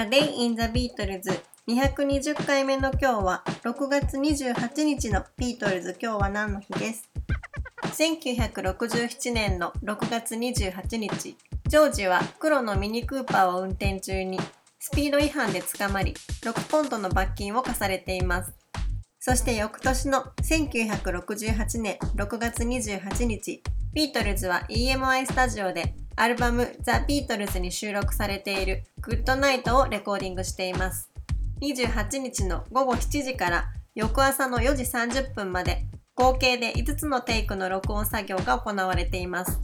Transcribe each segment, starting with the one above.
A Day in the Beatles 220回目の今日は6月28日のビートルズ今日は何の日です？1967年の6月28日。ジョージは黒のミニクーパーを運転中にスピード違反で捕まり6ポンドの罰金を課されています。そして翌年の1968年6月28日ビートルズは EMI スタジオでアルバムザ・ビートルズに収録されているグッドナイトをレコーディングしています。28日の午後7時から翌朝の4時30分まで合計で5つのテイクの録音作業が行われています。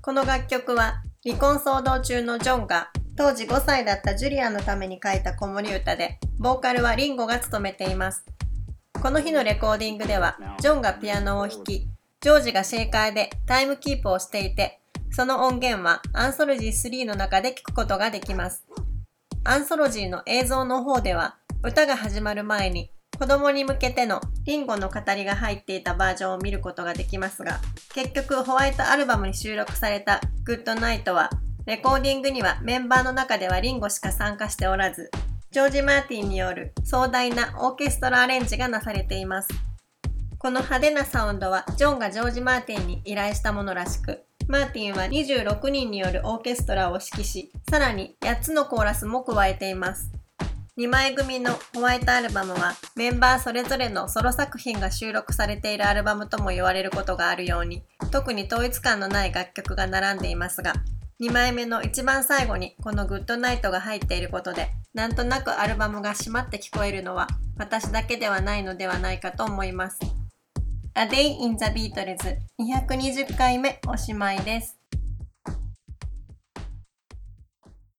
この楽曲は離婚騒動中のジョンが当時5歳だったジュリアのために書いた子守歌で、ボーカルはリンゴが務めています。この日のレコーディングでは、ジョンがピアノを弾き、ジョージがシェーカーでタイムキープをしていて、その音源はアンソロジー3の中で聞くことができます。アンソロジーの映像の方では歌が始まる前に子供に向けてのリンゴの語りが入っていたバージョンを見ることができますが、結局ホワイトアルバムに収録されたグッドナイトはレコーディングにはメンバーの中ではリンゴしか参加しておらず、ジョージ・マーティンによる壮大なオーケストラアレンジがなされています。この派手なサウンドはジョンがジョージ・マーティンに依頼したものらしく、マーティンは26人によるオーケストラを指揮し、さらに8つのコーラスも加えています。2枚組のホワイトアルバムはメンバーそれぞれのソロ作品が収録されているアルバムとも言われることがあるように、特に統一感のない楽曲が並んでいますが、2枚目の一番最後にこのグッドナイトが入っていることで、なんとなくアルバムが閉まって聞こえるのは私だけではないのではないかと思います。A Day in the Beatles 220回目おしまいです。